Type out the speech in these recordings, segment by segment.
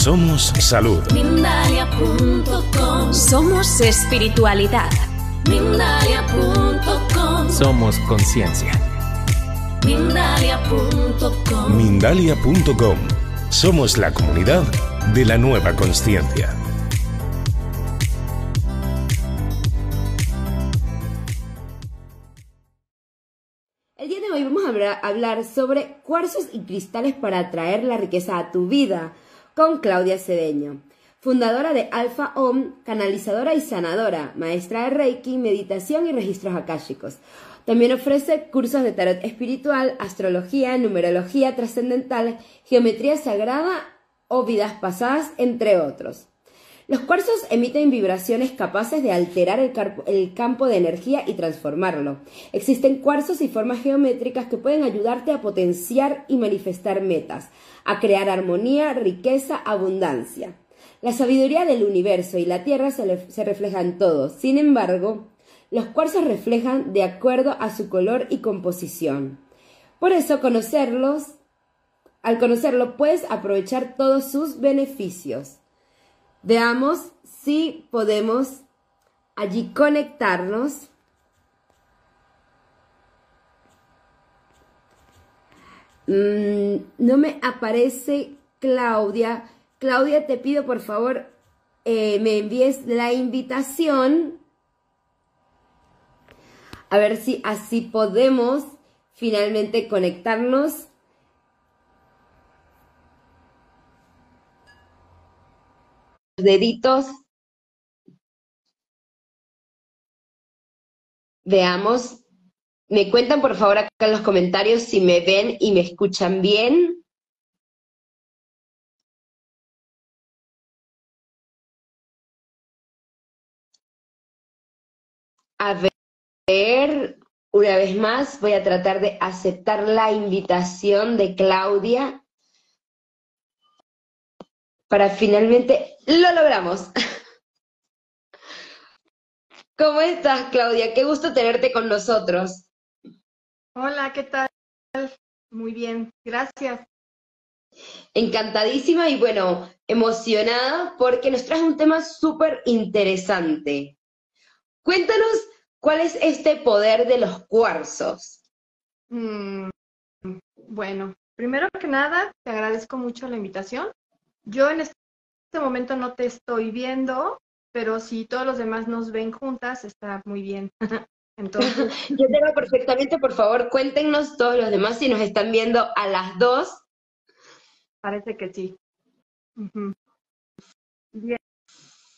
Somos salud. Mindalia.com Somos espiritualidad. Mindalia.com Somos conciencia. Mindalia.com Mindalia.com. Somos la comunidad de la nueva conciencia. El día de hoy vamos a hablar, hablar sobre cuarzos y cristales para atraer la riqueza a tu vida con Claudia Cedeño, fundadora de Alpha Om, canalizadora y sanadora, maestra de Reiki, meditación y registros akáshicos. También ofrece cursos de tarot espiritual, astrología, numerología trascendental, geometría sagrada o vidas pasadas, entre otros. Los cuarzos emiten vibraciones capaces de alterar el, campo de energía y transformarlo. Existen cuarzos y formas geométricas que pueden ayudarte a potenciar y manifestar metas, a crear armonía, riqueza, abundancia. La sabiduría del universo y la Tierra se, se refleja en todo. Sin embargo, los cuarzos reflejan de acuerdo a su color y composición. Por eso, conocerlos, al conocerlo, puedes aprovechar todos sus beneficios. Veamos si podemos allí conectarnos. Mm, no me aparece Claudia. Claudia, te pido por favor eh, me envíes la invitación. A ver si así podemos finalmente conectarnos. Deditos. Veamos. Me cuentan por favor acá en los comentarios si me ven y me escuchan bien. A ver, una vez más voy a tratar de aceptar la invitación de Claudia para finalmente lo logramos. ¿Cómo estás, Claudia? Qué gusto tenerte con nosotros. Hola, ¿qué tal? Muy bien, gracias. Encantadísima y bueno, emocionada porque nos traes un tema súper interesante. Cuéntanos cuál es este poder de los cuarzos. Mm, bueno, primero que nada, te agradezco mucho la invitación. Yo en este momento no te estoy viendo, pero si todos los demás nos ven juntas, está muy bien. Entonces, Yo te veo perfectamente, por favor, cuéntenos todos los demás si nos están viendo a las dos. parece que sí. Bien.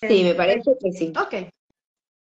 Sí, me parece que sí. Ok,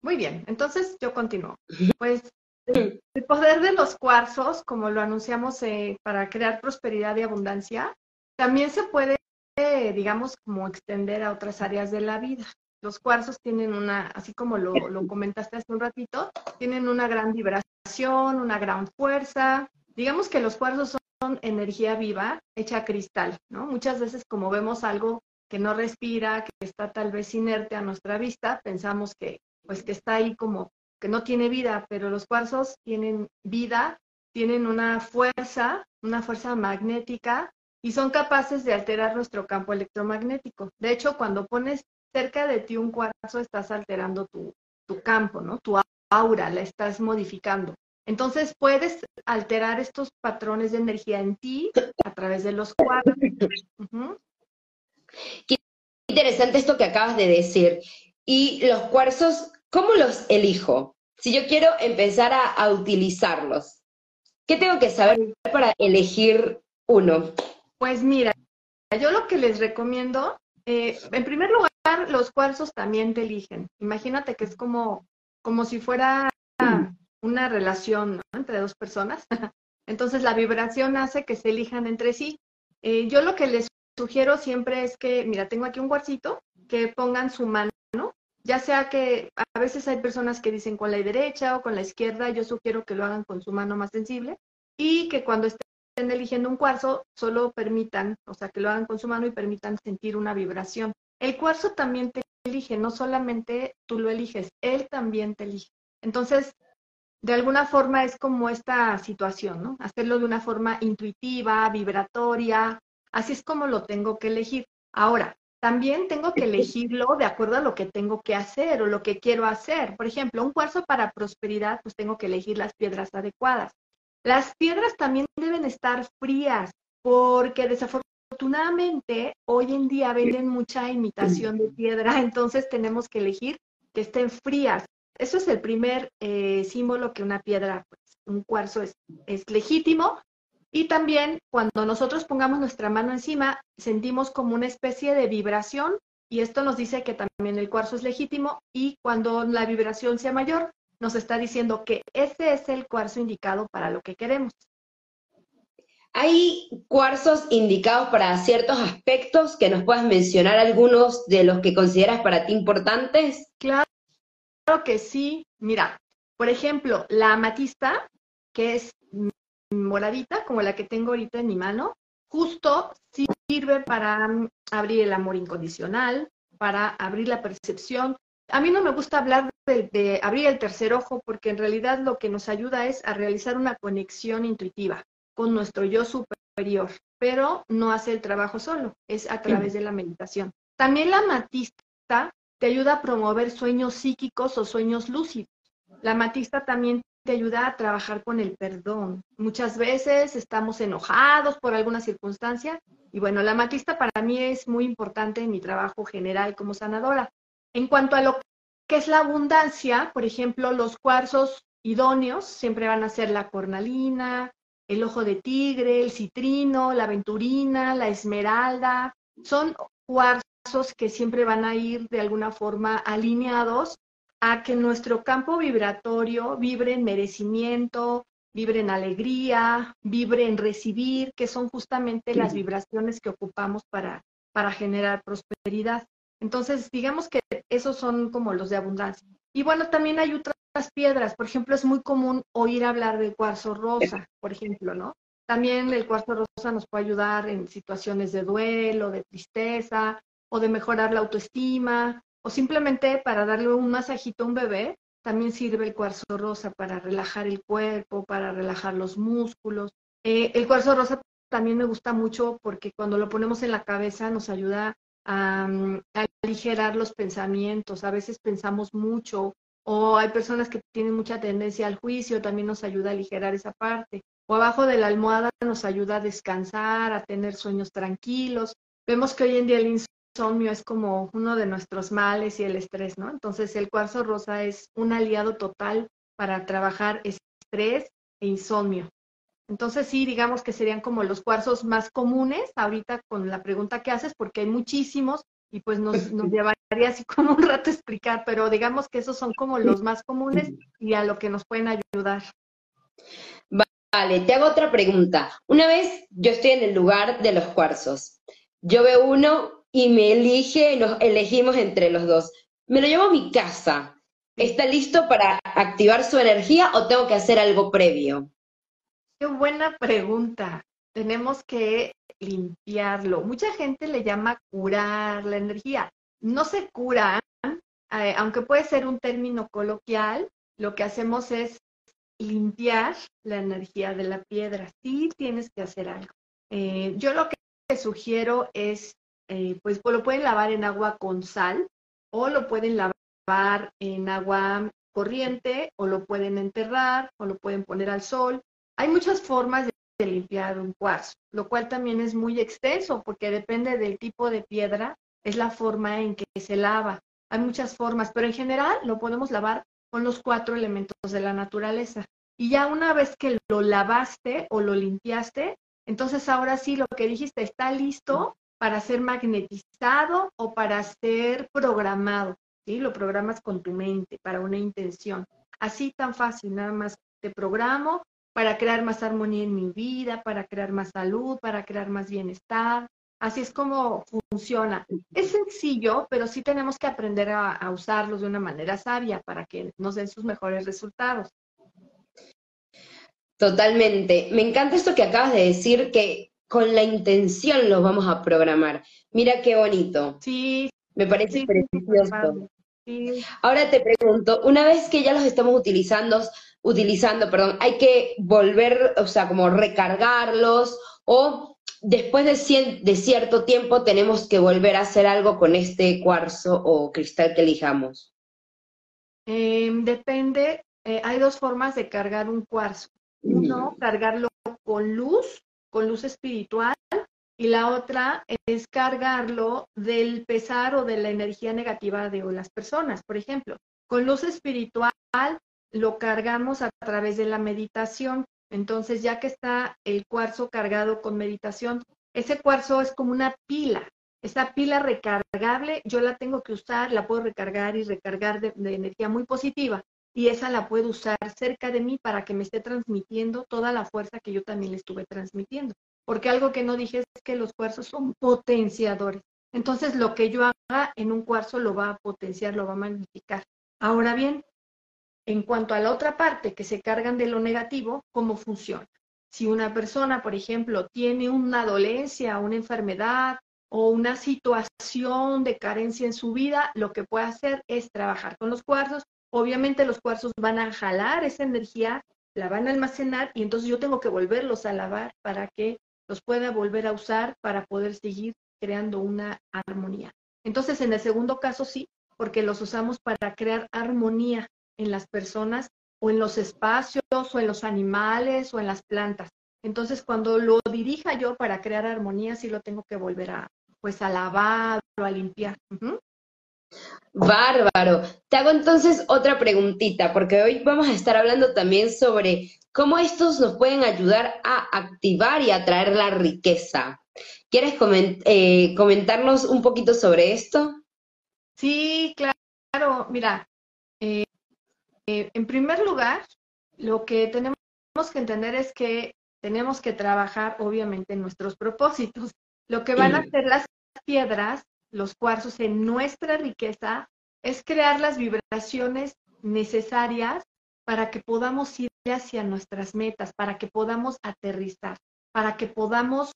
muy bien. Entonces yo continúo. Pues el el poder de los cuarzos, como lo anunciamos eh, para crear prosperidad y abundancia, también se puede, digamos, como extender a otras áreas de la vida. Los cuarzos tienen una, así como lo, lo comentaste hace un ratito, tienen una gran vibración, una gran fuerza. Digamos que los cuarzos son, energía viva hecha cristal, ¿no? Muchas veces como vemos algo que no respira, que está tal vez inerte a nuestra vista, pensamos que pues que está ahí como que no tiene vida, pero los cuarzos tienen vida, tienen una fuerza, una fuerza magnética y son capaces de alterar nuestro campo electromagnético. De hecho, cuando pones cerca de ti un cuarzo, estás alterando tu, tu campo, ¿no? Tu aura, la estás modificando. Entonces puedes alterar estos patrones de energía en ti a través de los cuarzos. Ujú. Interesante esto que acabas de decir. Y los cuarzos, ¿cómo los elijo? Si yo quiero empezar a, a utilizarlos, ¿qué tengo que saber para elegir uno? Pues mira, yo lo que les recomiendo, eh, en primer lugar, los cuarzos también te eligen. Imagínate que es como, como si fuera una relación ¿no? entre dos personas. Entonces la vibración hace que se elijan entre sí. Eh, yo lo que les sugiero siempre es que, mira, tengo aquí un cuarcito, que pongan su mano, ya sea que a veces hay personas que dicen con la derecha o con la izquierda, yo sugiero que lo hagan con su mano más sensible y que cuando estén eligiendo un cuarzo, solo permitan, o sea, que lo hagan con su mano y permitan sentir una vibración. El cuarzo también te elige, no solamente tú lo eliges, él también te elige. Entonces, de alguna forma es como esta situación, ¿no? Hacerlo de una forma intuitiva, vibratoria, así es como lo tengo que elegir. Ahora, también tengo que elegirlo de acuerdo a lo que tengo que hacer o lo que quiero hacer. Por ejemplo, un cuarzo para prosperidad, pues tengo que elegir las piedras adecuadas. Las piedras también deben estar frías, porque desafortunadamente hoy en día venden mucha imitación de piedra, entonces tenemos que elegir que estén frías. Eso es el primer eh, símbolo que una piedra, pues, un cuarzo es, es legítimo. Y también cuando nosotros pongamos nuestra mano encima, sentimos como una especie de vibración y esto nos dice que también el cuarzo es legítimo y cuando la vibración sea mayor, nos está diciendo que ese es el cuarzo indicado para lo que queremos. ¿Hay cuarzos indicados para ciertos aspectos que nos puedas mencionar algunos de los que consideras para ti importantes? Claro que sí. Mira, por ejemplo, la amatista, que es moradita, como la que tengo ahorita en mi mano, justo sirve para abrir el amor incondicional, para abrir la percepción. A mí no me gusta hablar de, abrir el tercer ojo porque en realidad lo que nos ayuda es a realizar una conexión intuitiva con nuestro yo superior, pero no hace el trabajo solo, es a través de la meditación. También la matista te ayuda a promover sueños psíquicos o sueños lúcidos. La matista también te ayuda a trabajar con el perdón. Muchas veces estamos enojados por alguna circunstancia y bueno, la matista para mí es muy importante en mi trabajo general como sanadora. En cuanto a lo que es la abundancia, por ejemplo, los cuarzos idóneos siempre van a ser la cornalina, el ojo de tigre, el citrino, la aventurina, la esmeralda. Son cuarzos que siempre van a ir de alguna forma alineados a que nuestro campo vibratorio vibre en merecimiento, vibre en alegría, vibre en recibir, que son justamente las vibraciones que ocupamos para, para generar prosperidad. Entonces, digamos que esos son como los de abundancia. Y bueno, también hay otras piedras. Por ejemplo, es muy común oír hablar del cuarzo rosa, por ejemplo, ¿no? También el cuarzo rosa nos puede ayudar en situaciones de duelo, de tristeza o de mejorar la autoestima o simplemente para darle un masajito a un bebé. También sirve el cuarzo rosa para relajar el cuerpo, para relajar los músculos. Eh, el cuarzo rosa también me gusta mucho porque cuando lo ponemos en la cabeza nos ayuda a, aligerar los pensamientos. A veces pensamos mucho o hay personas que tienen mucha tendencia al juicio, también nos ayuda a aligerar esa parte. O abajo de la almohada nos ayuda a descansar, a tener sueños tranquilos. Vemos que hoy en día el insomnio es como uno de nuestros males y el estrés, ¿no? Entonces el cuarzo rosa es un aliado total para trabajar estrés e insomnio. Entonces sí, digamos que serían como los cuarzos más comunes ahorita con la pregunta que haces, porque hay muchísimos y pues nos, nos llevaría así como un rato explicar, pero digamos que esos son como los más comunes y a lo que nos pueden ayudar. Vale, te hago otra pregunta. Una vez yo estoy en el lugar de los cuarzos. Yo veo uno y me elige, y nos elegimos entre los dos. Me lo llevo a mi casa. ¿Está listo para activar su energía o tengo que hacer algo previo? Qué buena pregunta. Tenemos que limpiarlo. Mucha gente le llama curar la energía. No se cura, eh, aunque puede ser un término coloquial, lo que hacemos es limpiar la energía de la piedra. Sí tienes que hacer algo. Eh, yo lo que sugiero es, eh, pues lo pueden lavar en agua con sal o lo pueden lavar en agua corriente o lo pueden enterrar o lo pueden poner al sol hay muchas formas de limpiar un cuarzo, lo cual también es muy extenso porque depende del tipo de piedra, es la forma en que se lava. Hay muchas formas, pero en general lo podemos lavar con los cuatro elementos de la naturaleza. Y ya una vez que lo lavaste o lo limpiaste, entonces ahora sí lo que dijiste está listo para ser magnetizado o para ser programado. ¿sí? Lo programas con tu mente para una intención. Así tan fácil, nada más te programo para crear más armonía en mi vida, para crear más salud, para crear más bienestar, Así es como funciona. Es sencillo, pero sí tenemos que aprender a, a usarlos de una manera sabia para que nos den sus mejores resultados. Totalmente. Me encanta esto que acabas de decir, que con la intención los vamos a programar. Mira qué bonito. Sí. Me parece precioso. Ahora te pregunto, una vez que ya los estamos utilizando, utilizando, perdón, hay que volver, o sea, como recargarlos o después de, de cierto tiempo tenemos que volver a hacer algo con este cuarzo o cristal que elijamos. Em, depende, eh, hay dos formas de cargar un cuarzo. Uno, cargarlo con luz, con luz espiritual, y la otra es cargarlo del pesar o de la energía negativa de las personas. Por ejemplo, con luz espiritual lo cargamos a través de la meditación. Entonces, ya que está el cuarzo cargado con meditación, ese cuarzo es como una pila. Esa pila recargable, yo la tengo que usar, la puedo recargar y recargar de, de energía muy positiva y esa la puedo usar cerca de mí para que me esté transmitiendo toda la fuerza que yo también le estuve transmitiendo. Porque algo que no dije es que los cuarzos son potenciadores. Entonces, lo que yo haga en un cuarzo lo va a potenciar, lo va a magnificar. Ahora bien, en cuanto a la otra parte que se cargan de lo negativo, ¿cómo funciona? Si una persona, por ejemplo, tiene una dolencia, una enfermedad o una situación de carencia en su vida, lo que puede hacer es trabajar con los cuarzos obviamente los cuarzos van a jalar esa energía, la van a almacenar y entonces yo tengo que volverlos a lavar para que los pueda volver a usar para poder seguir creando una armonía. Entonces, en el segundo caso sí, porque los usamos para crear armonía en las personas o en los espacios o en los animales o en las plantas. Entonces, cuando lo dirija yo para crear armonía, sí lo tengo que volver a, pues, a lavar o a limpiar. Bárbaro. Te hago entonces otra preguntita, porque hoy vamos a estar hablando también sobre cómo estos nos pueden ayudar a activar y atraer la riqueza. ¿Quieres eh, comentarnos un poquito sobre esto? Sí, claro. Mira, eh, en primer lugar, lo que tenemos que entender es que tenemos que trabajar, obviamente, en nuestros propósitos. Lo que van a hacer las piedras los cuarzos en nuestra riqueza es crear las vibraciones necesarias para que podamos ir hacia nuestras metas, para que podamos aterrizar, para que podamos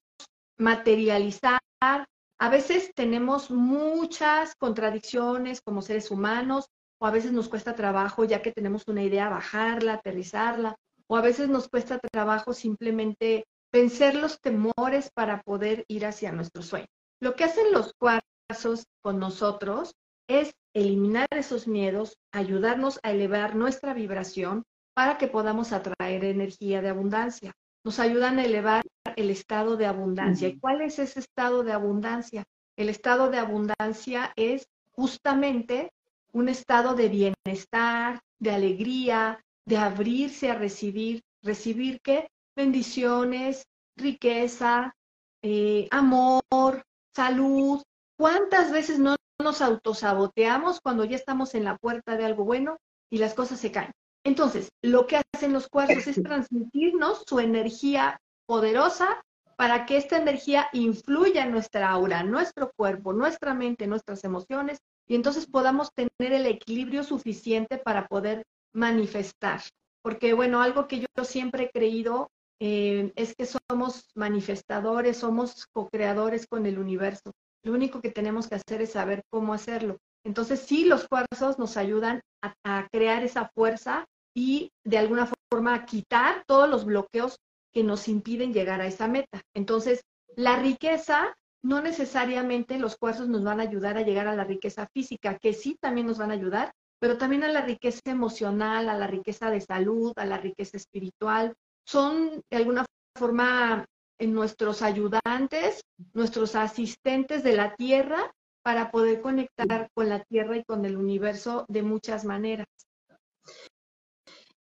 materializar. A veces tenemos muchas contradicciones como seres humanos, o a veces nos cuesta trabajo ya que tenemos una idea bajarla, aterrizarla, o a veces nos cuesta trabajo simplemente vencer los temores para poder ir hacia nuestro sueño. Lo que hacen los cuarzos con nosotros es eliminar esos miedos, ayudarnos a elevar nuestra vibración para que podamos atraer energía de abundancia. Nos ayudan a elevar el estado de abundancia. ¿Y cuál es ese estado de abundancia? El estado de abundancia es justamente un estado de bienestar, de alegría, de abrirse a recibir. ¿Recibir qué? Bendiciones, riqueza, eh, amor, salud, ¿Cuántas veces no nos autosaboteamos cuando ya estamos en la puerta de algo bueno y las cosas se caen? Entonces, lo que hacen los cuarzos es transmitirnos su energía poderosa para que esta energía influya en nuestra aura, nuestro cuerpo, nuestra mente, nuestras emociones, y entonces podamos tener el equilibrio suficiente para poder manifestar. Porque, bueno, algo que yo siempre he creído eh, es que somos manifestadores, somos co-creadores con el universo. Lo único que tenemos que hacer es saber cómo hacerlo. Entonces, sí, los cuarzos nos ayudan a, crear esa fuerza y de alguna forma a quitar todos los bloqueos que nos impiden llegar a esa meta. Entonces, la riqueza, no necesariamente los cuarzos nos van a ayudar a llegar a la riqueza física, que sí también nos van a ayudar, pero también a la riqueza emocional, a la riqueza de salud, a la riqueza espiritual. Son de alguna forma nuestros ayudantes, nuestros asistentes de la Tierra para poder conectar con la Tierra y con el universo de muchas maneras.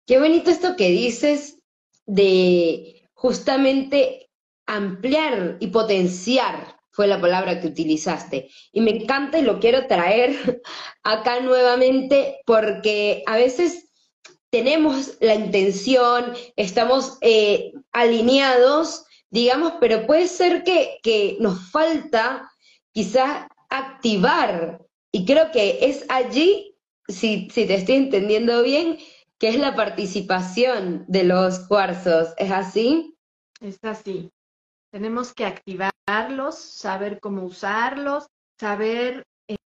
Qué bonito esto que dices de justamente ampliar y potenciar, fue la palabra que utilizaste. Y me encanta y lo quiero traer acá nuevamente porque a veces tenemos la intención, estamos eh, alineados, digamos, pero puede ser que, que nos falta quizás activar, y creo que es allí, si, si te estoy entendiendo bien, que es la participación de los cuarzos, ¿es así? Es así. Tenemos que activarlos, saber cómo usarlos, saber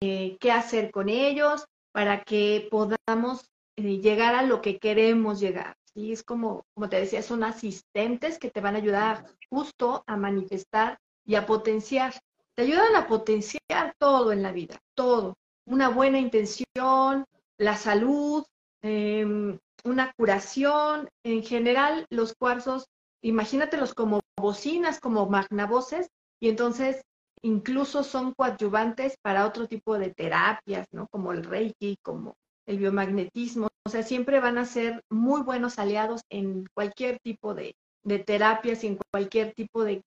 eh, qué hacer con ellos para que podamos eh, llegar a lo que queremos llegar. ¿sí? Es como, como te decía, son asistentes que te van a ayudar justo a manifestar y a potenciar. Te ayudan a potenciar todo en la vida, todo. Una buena intención, la salud, Em, una curación. En general, los cuarzos, imagínatelos como bocinas, como magnavoces, y entonces incluso son coadyuvantes para otro tipo de terapias, ¿no? Como el Reiki, como el biomagnetismo. O sea, siempre van a ser muy buenos aliados en cualquier tipo de, terapias y en cualquier tipo de,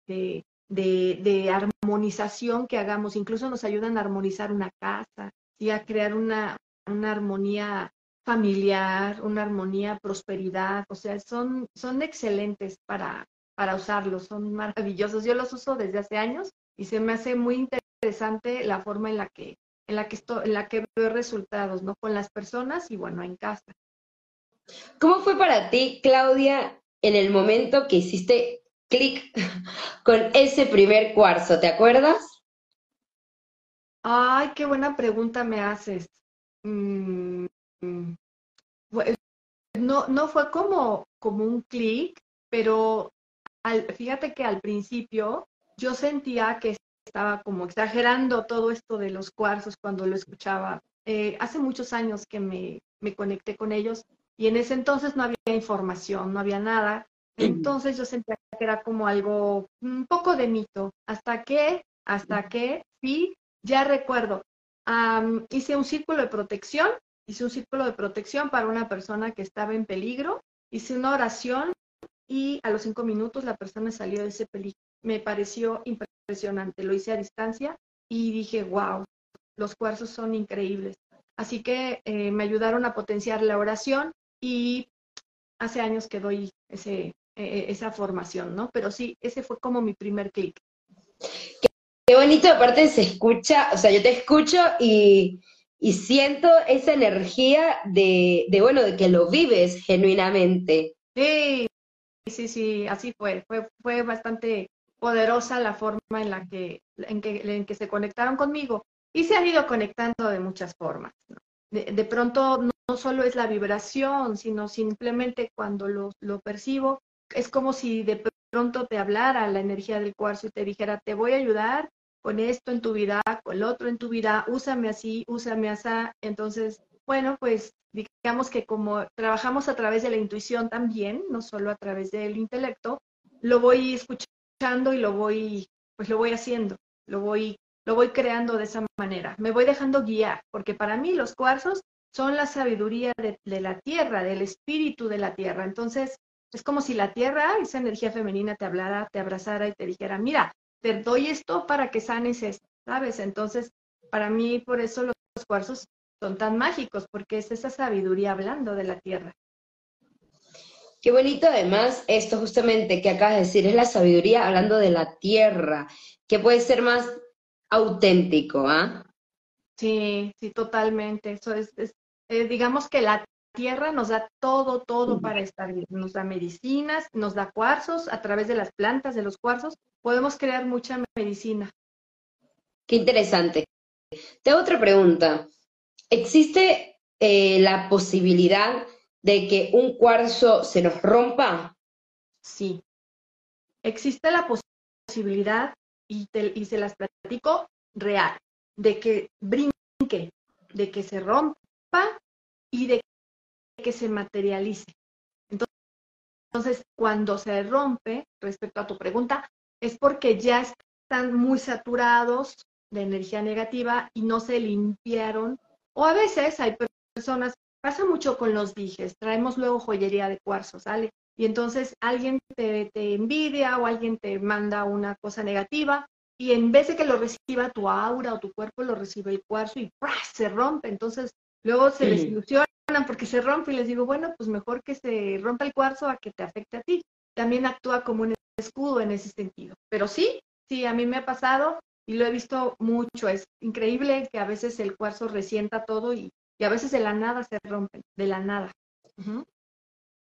de, armonización que hagamos. Incluso nos ayudan a armonizar una casa y a crear una, una armonía familiar, una armonía, prosperidad, o sea, son, son excelentes para, para usarlos, son maravillosos. Yo los uso desde hace años y se me hace muy interesante la forma en la que, en la que, estoy, en la que veo resultados, ¿no? Con las personas y bueno, en casa. ¿Cómo fue para ti, Claudia, en el momento que hiciste clic con ese primer cuarzo? ¿Te acuerdas? Ay, qué buena pregunta me haces. Mm, no, no fue como, como un clic, pero al, fíjate que al principio yo sentía que estaba como exagerando todo esto de los cuarzos cuando lo escuchaba. Eh, hace muchos años que me, me conecté con ellos y en ese entonces no había información, no había nada. Entonces yo sentía que era como algo un poco de mito, hasta que, hasta que, sí, ya recuerdo, hice un círculo de protección hice un círculo de protección para una persona que estaba en peligro, hice una oración y a los cinco minutos la persona salió de ese peligro. Me pareció impresionante, lo hice a distancia y dije, wow, los cuarzos son increíbles. Así que eh, me ayudaron a potenciar la oración y hace años que doy ese, e, e, esa formación, ¿no? Pero sí, ese fue como mi primer clic. Qué bonito, aparte se escucha, o sea, yo te escucho y y siento esa energía de, de, bueno, de que lo vives genuinamente. Sí, sí, sí, así fue. Fue, fue bastante poderosa la forma en la que, en que, en que se conectaron conmigo y se han ido conectando de muchas formas. De, pronto no, solo es la vibración, sino simplemente cuando lo, lo percibo, es como si de pronto te hablara la energía del cuarzo y te dijera, te voy a ayudar con esto en tu vida, con el otro en tu vida, úsame así, úsame así. Entonces, bueno, pues digamos que como trabajamos a través de la intuición también, no solo a través del intelecto, lo voy escuchando y lo voy, pues lo voy haciendo, lo voy, lo voy creando de esa manera. Me voy dejando guiar, porque para mí los cuarzos son la sabiduría de la tierra, del espíritu de la tierra. Entonces, es como si la tierra, esa energía femenina, te hablara, te abrazara y te dijera, mira, te doy esto para que sanes esto, ¿sabes? Entonces, para mí, por eso los, cuarzos son tan mágicos, porque es esa sabiduría hablando de la tierra. Qué bonito además esto justamente que acabas de decir, es la sabiduría hablando de la tierra, que puede ser más auténtico, ¿ah? Sí, sí, totalmente. Eso es, eh, digamos que la tierra nos da todo, todo para estar bien. Nos da medicinas, nos da cuarzos, a través de las plantas, de los cuarzos, podemos crear mucha medicina. Qué interesante. Te hago otra pregunta. ¿Existe eh, la posibilidad de que un cuarzo se nos rompa? Sí. Existe la posibilidad, y, y se las platico real, de que brinque, de que se rompa y de que se materialice. Entonces, cuando se rompe, respecto a tu pregunta, es porque ya están muy saturados de energía negativa y no se limpiaron. O a veces hay personas, pasa mucho con los dijes, traemos luego joyería de cuarzo, ¿sale? Y entonces alguien te, envidia o alguien te manda una cosa negativa y en vez de que lo reciba tu aura o tu cuerpo, lo recibe el cuarzo y se rompe. Entonces luego se les ilusionan porque se rompe y les digo, bueno, pues mejor que se rompa el cuarzo a que te afecte a ti. También actúa como un escudo en ese sentido. Pero sí, sí, a mí me ha pasado y lo he visto mucho. Es increíble que a veces el cuarzo resienta todo y, a veces de la nada se rompe, de la nada.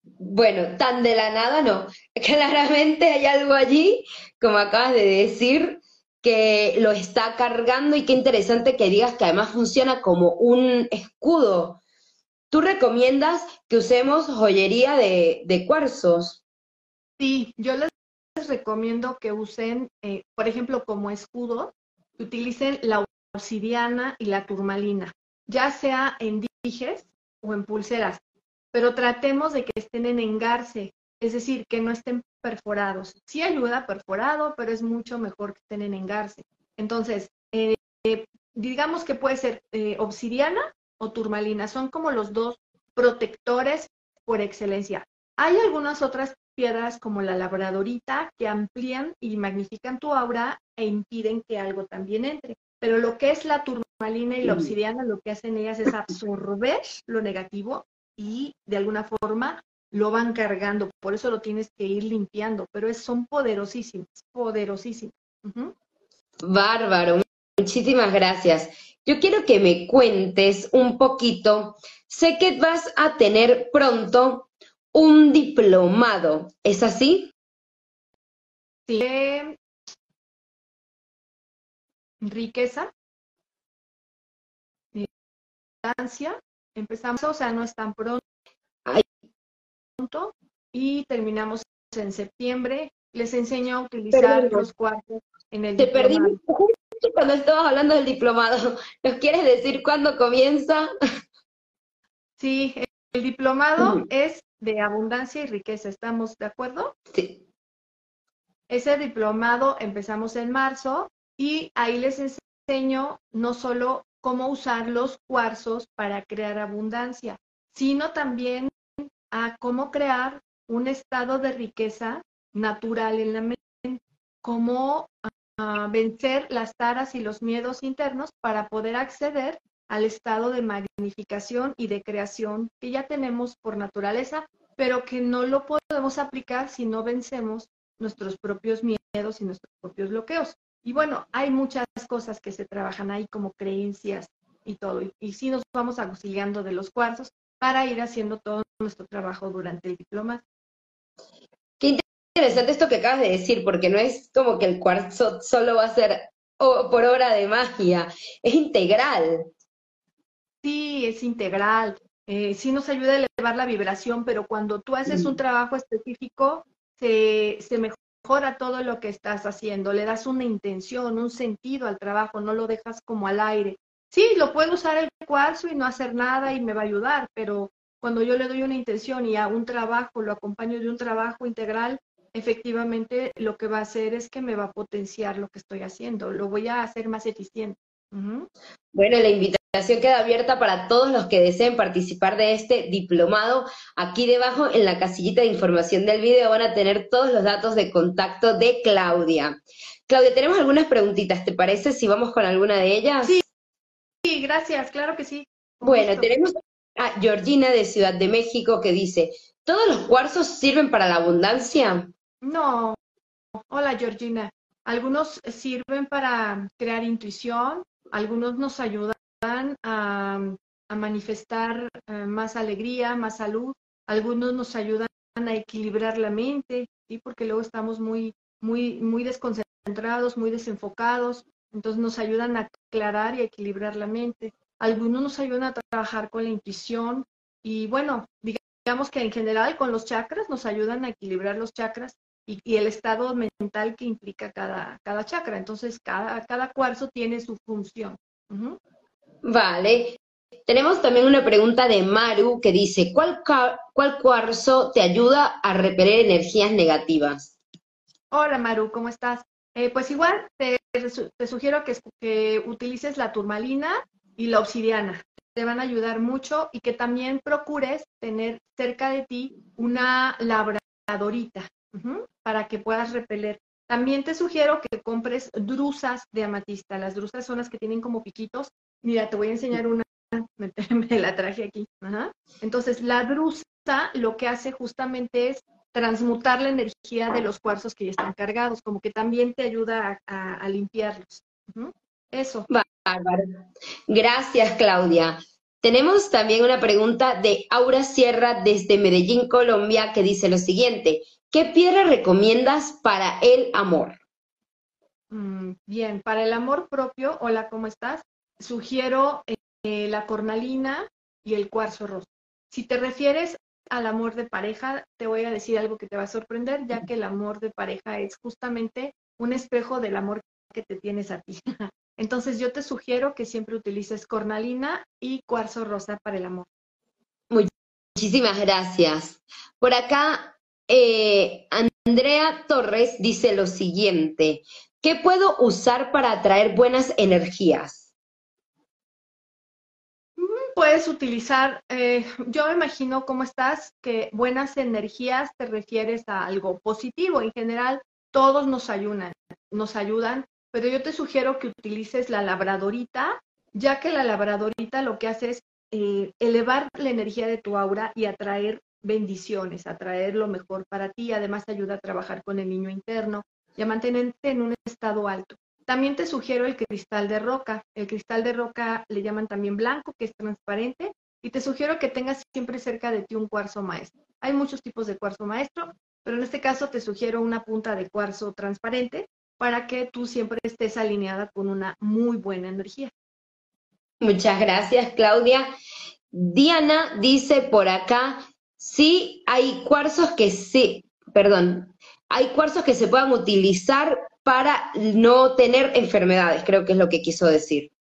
Bueno, tan de la nada no. Claramente hay algo allí, como acabas de decir, que lo está cargando y qué interesante que digas que además funciona como un escudo. ¿Tú recomiendas que usemos joyería de, de cuarzos? Sí, yo les recomiendo que usen, eh, por ejemplo, como escudo, utilicen la obsidiana y la turmalina, ya sea en dijes o en pulseras, pero tratemos de que estén en engarce, es decir, que no estén perforados. Sí ayuda perforado, pero es mucho mejor que estén en engarce. Entonces, eh, digamos que puede ser eh, obsidiana o turmalina, son como los dos protectores por excelencia. Hay algunas otras piedras como la labradorita que amplían y magnifican tu aura e impiden que algo también entre. Pero lo que es la turmalina y la obsidiana, lo que hacen ellas es absorber lo negativo y de alguna forma lo van cargando. Por eso lo tienes que ir limpiando. Pero es, son poderosísimas, poderosísimas. Bárbaro. Muchísimas gracias. Yo quiero que me cuentes un poquito. Sé que vas a tener pronto un diplomado, ¿es así? Sí. Riqueza, Ansia. empezamos, o sea, no es tan pronto, y terminamos en septiembre. Les enseño a utilizar los cuartos en el Te perdí cuando estabas hablando del diplomado. ¿Nos quieres decir cuándo comienza? Sí, el diplomado es de abundancia y riqueza, ¿estamos de acuerdo? Sí. Ese diplomado empezamos en marzo y ahí les enseño no solo cómo usar los cuarzos para crear abundancia, sino también a cómo crear un estado de riqueza natural en la mente, cómo vencer las taras y los miedos internos para poder acceder al estado de magnificación y de creación que ya tenemos por naturaleza, pero que no lo podemos aplicar si no vencemos nuestros propios miedos y nuestros propios bloqueos. Y bueno, hay muchas cosas que se trabajan ahí como creencias y todo. Y, sí nos vamos auxiliando de los cuarzos para ir haciendo todo nuestro trabajo durante el diploma. Interesante esto que acabas de decir, porque no es como que el cuarzo solo va a ser por obra de magia, es integral. Sí, es integral. Eh, sí nos ayuda a elevar la vibración, pero cuando tú haces un trabajo específico, se, se mejora todo lo que estás haciendo, le das una intención, un sentido al trabajo, no lo dejas como al aire. Sí, lo puedo usar el cuarzo y no hacer nada y me va a ayudar, pero cuando yo le doy una intención y a un trabajo, lo acompaño de un trabajo integral, efectivamente lo que va a hacer es que me va a potenciar lo que estoy haciendo, lo voy a hacer más eficiente. Bueno, la invitación queda abierta para todos los que deseen participar de este diplomado. Aquí debajo en la casillita de información del video van a tener todos los datos de contacto de Claudia. Claudia, tenemos algunas preguntitas, ¿te parece si vamos con alguna de ellas? Sí, sí gracias, claro que sí. Bueno, tenemos a Georgina de Ciudad de México que dice, ¿todos los cuarzos sirven para la abundancia? No. Hola, Georgina. Algunos sirven para crear intuición, algunos nos ayudan a, manifestar eh, más alegría, más salud, algunos nos ayudan a equilibrar la mente, ¿sí? porque luego estamos muy, muy, muy desconcentrados, muy desenfocados, entonces nos ayudan a aclarar y a equilibrar la mente. Algunos nos ayudan a trabajar con la intuición y bueno, digamos que en general con los chakras nos ayudan a equilibrar los chakras y, el estado mental que implica cada, cada chakra. Entonces, cada, cada cuarzo tiene su función. Vale. Tenemos también una pregunta de Maru que dice, ¿cuál, ¿cuál cuarzo te ayuda a repeler energías negativas? Hola Maru, ¿cómo estás? Eh, pues igual te, te sugiero que, que, utilices la turmalina y la obsidiana. Te van a ayudar mucho y que también procures tener cerca de ti una labradorita para que puedas repeler. También te sugiero que compres drusas de amatista. Las drusas son las que tienen como piquitos. Mira, te voy a enseñar una, me, la traje aquí. Entonces, la drusa lo que hace justamente es transmutar la energía de los cuarzos que ya están cargados, como que también te ayuda a, limpiarlos. Eso. Bárbaro. Gracias, Claudia. Tenemos también una pregunta de Aura Sierra desde Medellín, Colombia, que dice lo siguiente. ¿Qué piedra recomiendas para el amor? Mm, bien, para el amor propio, hola, ¿cómo estás? Sugiero eh, la cornalina y el cuarzo rosa. Si te refieres al amor de pareja, te voy a decir algo que te va a sorprender, ya que el amor de pareja es justamente un espejo del amor que te tienes a ti. Entonces yo te sugiero que siempre utilices cornalina y cuarzo rosa para el amor. Muchísimas gracias. Por acá, eh, Andrea Torres dice lo siguiente, ¿qué puedo usar para atraer buenas energías? Mm, puedes utilizar, eh, yo me imagino cómo estás, que buenas energías te refieres a algo positivo. En general, todos nos ayudan, nos ayudan pero yo te sugiero que utilices la labradorita, ya que la labradorita lo que hace es eh, elevar la energía de tu aura y atraer bendiciones, atraer lo mejor para ti. Además, ayuda a trabajar con el niño interno y a mantenerte en un estado alto. También te sugiero el cristal de roca. El cristal de roca le llaman también blanco, que es transparente. Y te sugiero que tengas siempre cerca de ti un cuarzo maestro. Hay muchos tipos de cuarzo maestro, pero en este caso te sugiero una punta de cuarzo transparente para que tú siempre estés alineada con una muy buena energía. Muchas gracias, Claudia. Diana dice por acá, sí hay cuarzos que sí, perdón, hay cuarzos que se puedan utilizar para no tener enfermedades, creo que es lo que quiso decir.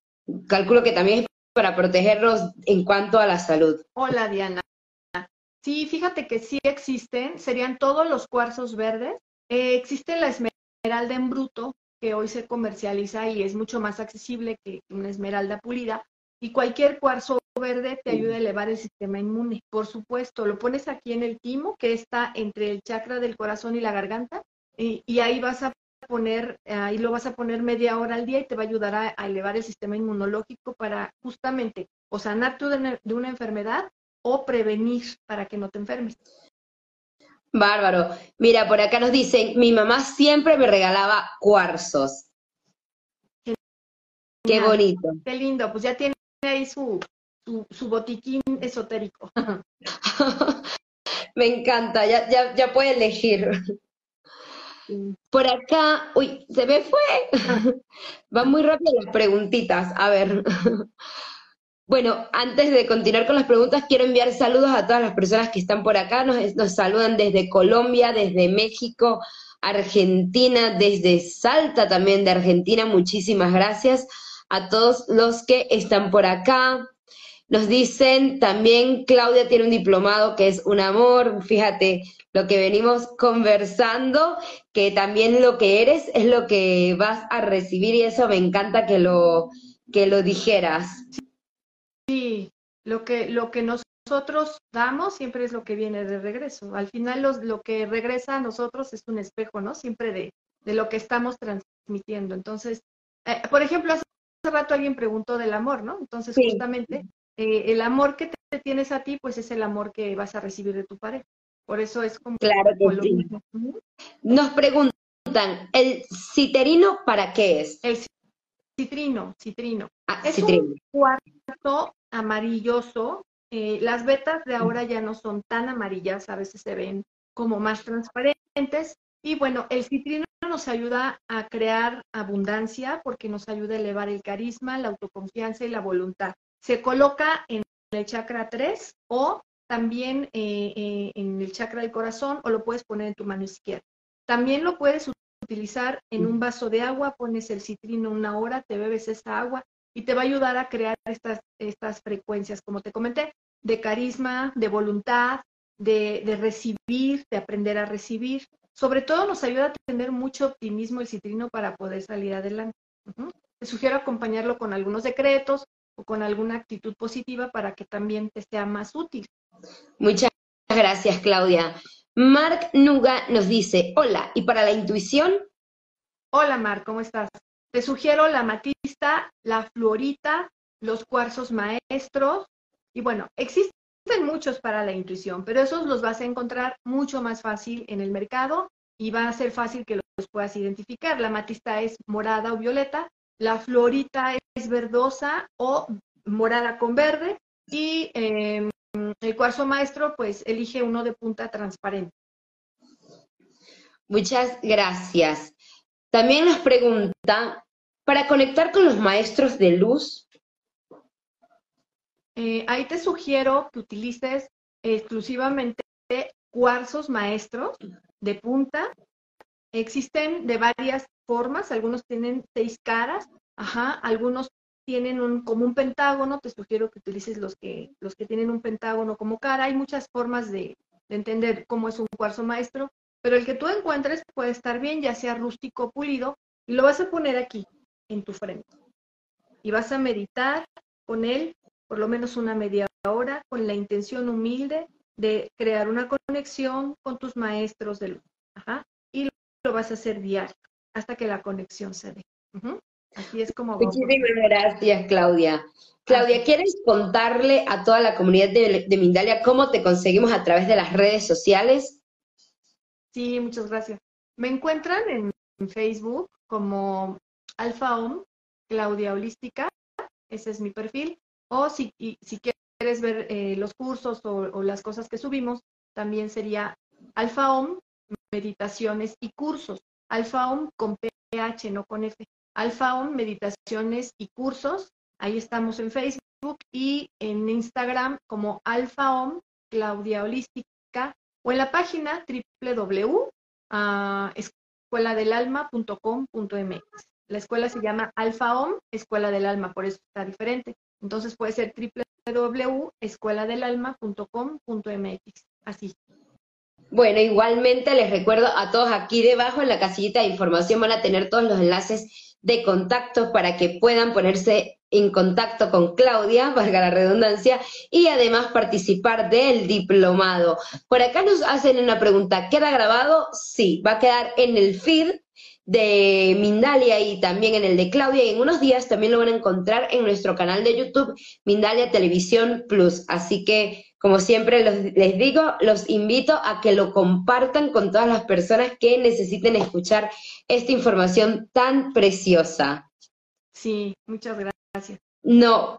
Calculo que también es para protegerlos en cuanto a la salud. Hola, Diana. Sí, fíjate que sí existen, serían todos los cuarzos verdes. Eh, existe la esmeralda en bruto, que hoy se comercializa y es mucho más accesible que una esmeralda pulida. Y cualquier cuarzo verde te ayuda a elevar el sistema inmune. Por supuesto, lo pones aquí en el timo, que está entre el chakra del corazón y la garganta, y, ahí vas a poner, ahí lo vas a poner media hora al día y te va a ayudar a, elevar el sistema inmunológico para justamente o sanar tú de una enfermedad o prevenir para que no te enfermes. Bárbaro. Mira, por acá nos dicen, mi mamá siempre me regalaba cuarzos. Qué, bonito. Qué lindo, pues ya tiene ahí su, su, botiquín esotérico. me encanta, ya, ya, ya puede elegir. Por acá, uy, se me fue. Van muy rápido las preguntitas. A ver. Bueno, antes de continuar con las preguntas, quiero enviar saludos a todas las personas que están por acá. Nos, saludan desde Colombia, desde México, Argentina, desde Salta también de Argentina. Muchísimas gracias a todos los que están por acá. Nos dicen también, Claudia tiene un diplomado que es un amor. Fíjate lo que venimos conversando, que también lo que eres es lo que vas a recibir y eso me encanta que lo, que lo dijeras. Sí, lo que, lo que nosotros damos siempre es lo que viene de regreso. Al final lo que regresa a nosotros es un espejo, ¿no? Siempre de, de lo que estamos transmitiendo. Entonces, eh, por ejemplo, hace rato alguien preguntó del amor, ¿no? Entonces, justamente, eh, el amor que te, tienes a ti, pues es el amor que vas a recibir de tu pareja. Por eso es como... Claro que sí. Nos preguntan, ¿el citerino para qué es? El citrino, citrino. Ah, es un cuarzo amarilloso. Eh, las vetas de ahora ya no son tan amarillas, a veces se ven como más transparentes. Y bueno, el citrino nos ayuda a crear abundancia porque nos ayuda a elevar el carisma, la autoconfianza y la voluntad. Se coloca en el chakra 3 o también eh, eh, en el chakra del corazón o lo puedes poner en tu mano izquierda. También lo puedes utilizar en un vaso de agua, pones el citrino una hora, te bebes esa agua y te va a ayudar a crear estas, estas frecuencias, como te comenté, de carisma, de voluntad, de, de recibir, de aprender a recibir. Sobre todo nos ayuda a tener mucho optimismo el citrino para poder salir adelante. Te sugiero acompañarlo con algunos decretos o con alguna actitud positiva para que también te sea más útil. Muchas gracias, Claudia. Mark Nuga nos dice, hola, ¿y para la intuición? Hola, Mark, ¿cómo estás? Te sugiero la matista, la fluorita, los cuarzos maestros. Y bueno, existen muchos para la intuición, pero esos los vas a encontrar mucho más fácil en el mercado y va a ser fácil que los puedas identificar. La matista es morada o violeta, la florita es verdosa o morada con verde y em, el cuarzo maestro pues elige uno de punta transparente. Muchas gracias. También nos pregunta, para conectar con los maestros de luz. Eh, ahí te sugiero que utilices exclusivamente cuarzos maestros de punta. Existen de varias formas, algunos tienen seis caras, ajá, algunos tienen un, como un pentágono, te sugiero que utilices los que, los que tienen un pentágono como cara. Hay muchas formas de, de entender cómo es un cuarzo maestro, pero el que tú encuentres puede estar bien, ya sea rústico o pulido, y lo vas a poner aquí, en tu frente. Y vas a meditar con él por lo menos una media hora con la intención humilde de crear una conexión con tus maestros de luz. Y lo vas a hacer diario hasta que la conexión se dé. Así es como... Muchísimas gracias, Claudia. Claudia, ¿quieres contarle a toda la comunidad de, de, Mindalia cómo te conseguimos a través de las redes sociales? Sí, muchas gracias. Me encuentran en, Facebook como Alfa Om, Claudia Holística, ese es mi perfil. O si, quieres ver eh, los cursos o, las cosas que subimos, también sería Alfa Om, meditaciones y cursos. Alfa Om con PH, no con F. Alfa Om, meditaciones y cursos. Ahí estamos en Facebook y en Instagram como Alfa Om, Claudia Holística, o en la página www.escueladelalma.com.mx. La escuela se llama Alfa Om, Escuela del Alma, por eso está diferente. Entonces puede ser www.escueladelalma.com.mx. Así. Bueno, igualmente les recuerdo a todos aquí debajo en la casillita de información van a tener todos los enlaces de contacto para que puedan ponerse en contacto con Claudia, valga la redundancia, y además participar del diplomado. Por acá nos hacen una pregunta, ¿queda grabado? Sí, va a quedar en el feed de Mindalia y también en el de Claudia. Y en unos días también lo van a encontrar en nuestro canal de YouTube, Mindalia Televisión Plus. Así que, como siempre les digo, los invito a que lo compartan con todas las personas que necesiten escuchar esta información tan preciosa. Sí, muchas gracias. No,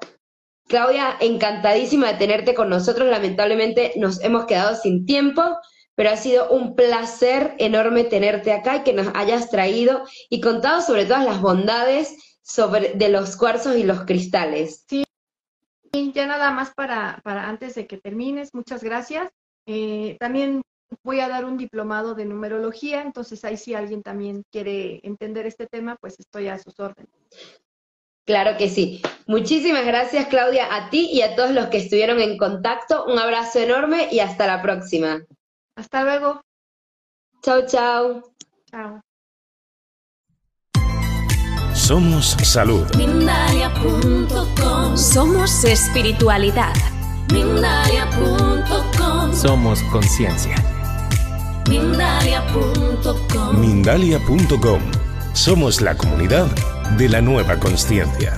Claudia, encantadísima de tenerte con nosotros. Lamentablemente nos hemos quedado sin tiempo pero ha sido un placer enorme tenerte acá y que nos hayas traído y contado sobre todas las bondades sobre, de los cuarzos y los cristales. Sí, ya nada más para, para antes de que termines, muchas gracias. Eh, también voy a dar un diplomado de numerología, entonces ahí si alguien también quiere entender este tema, pues estoy a sus órdenes. Claro que sí. Muchísimas gracias, Claudia, a ti y a todos los que estuvieron en contacto. Un abrazo enorme y hasta la próxima. Hasta luego. Chao, chao. Chao. Somos salud. Mindalia.com. Somos espiritualidad. Mindalia.com. Somos conciencia. Mindalia.com. Mindalia.com. Somos la comunidad de la nueva conciencia.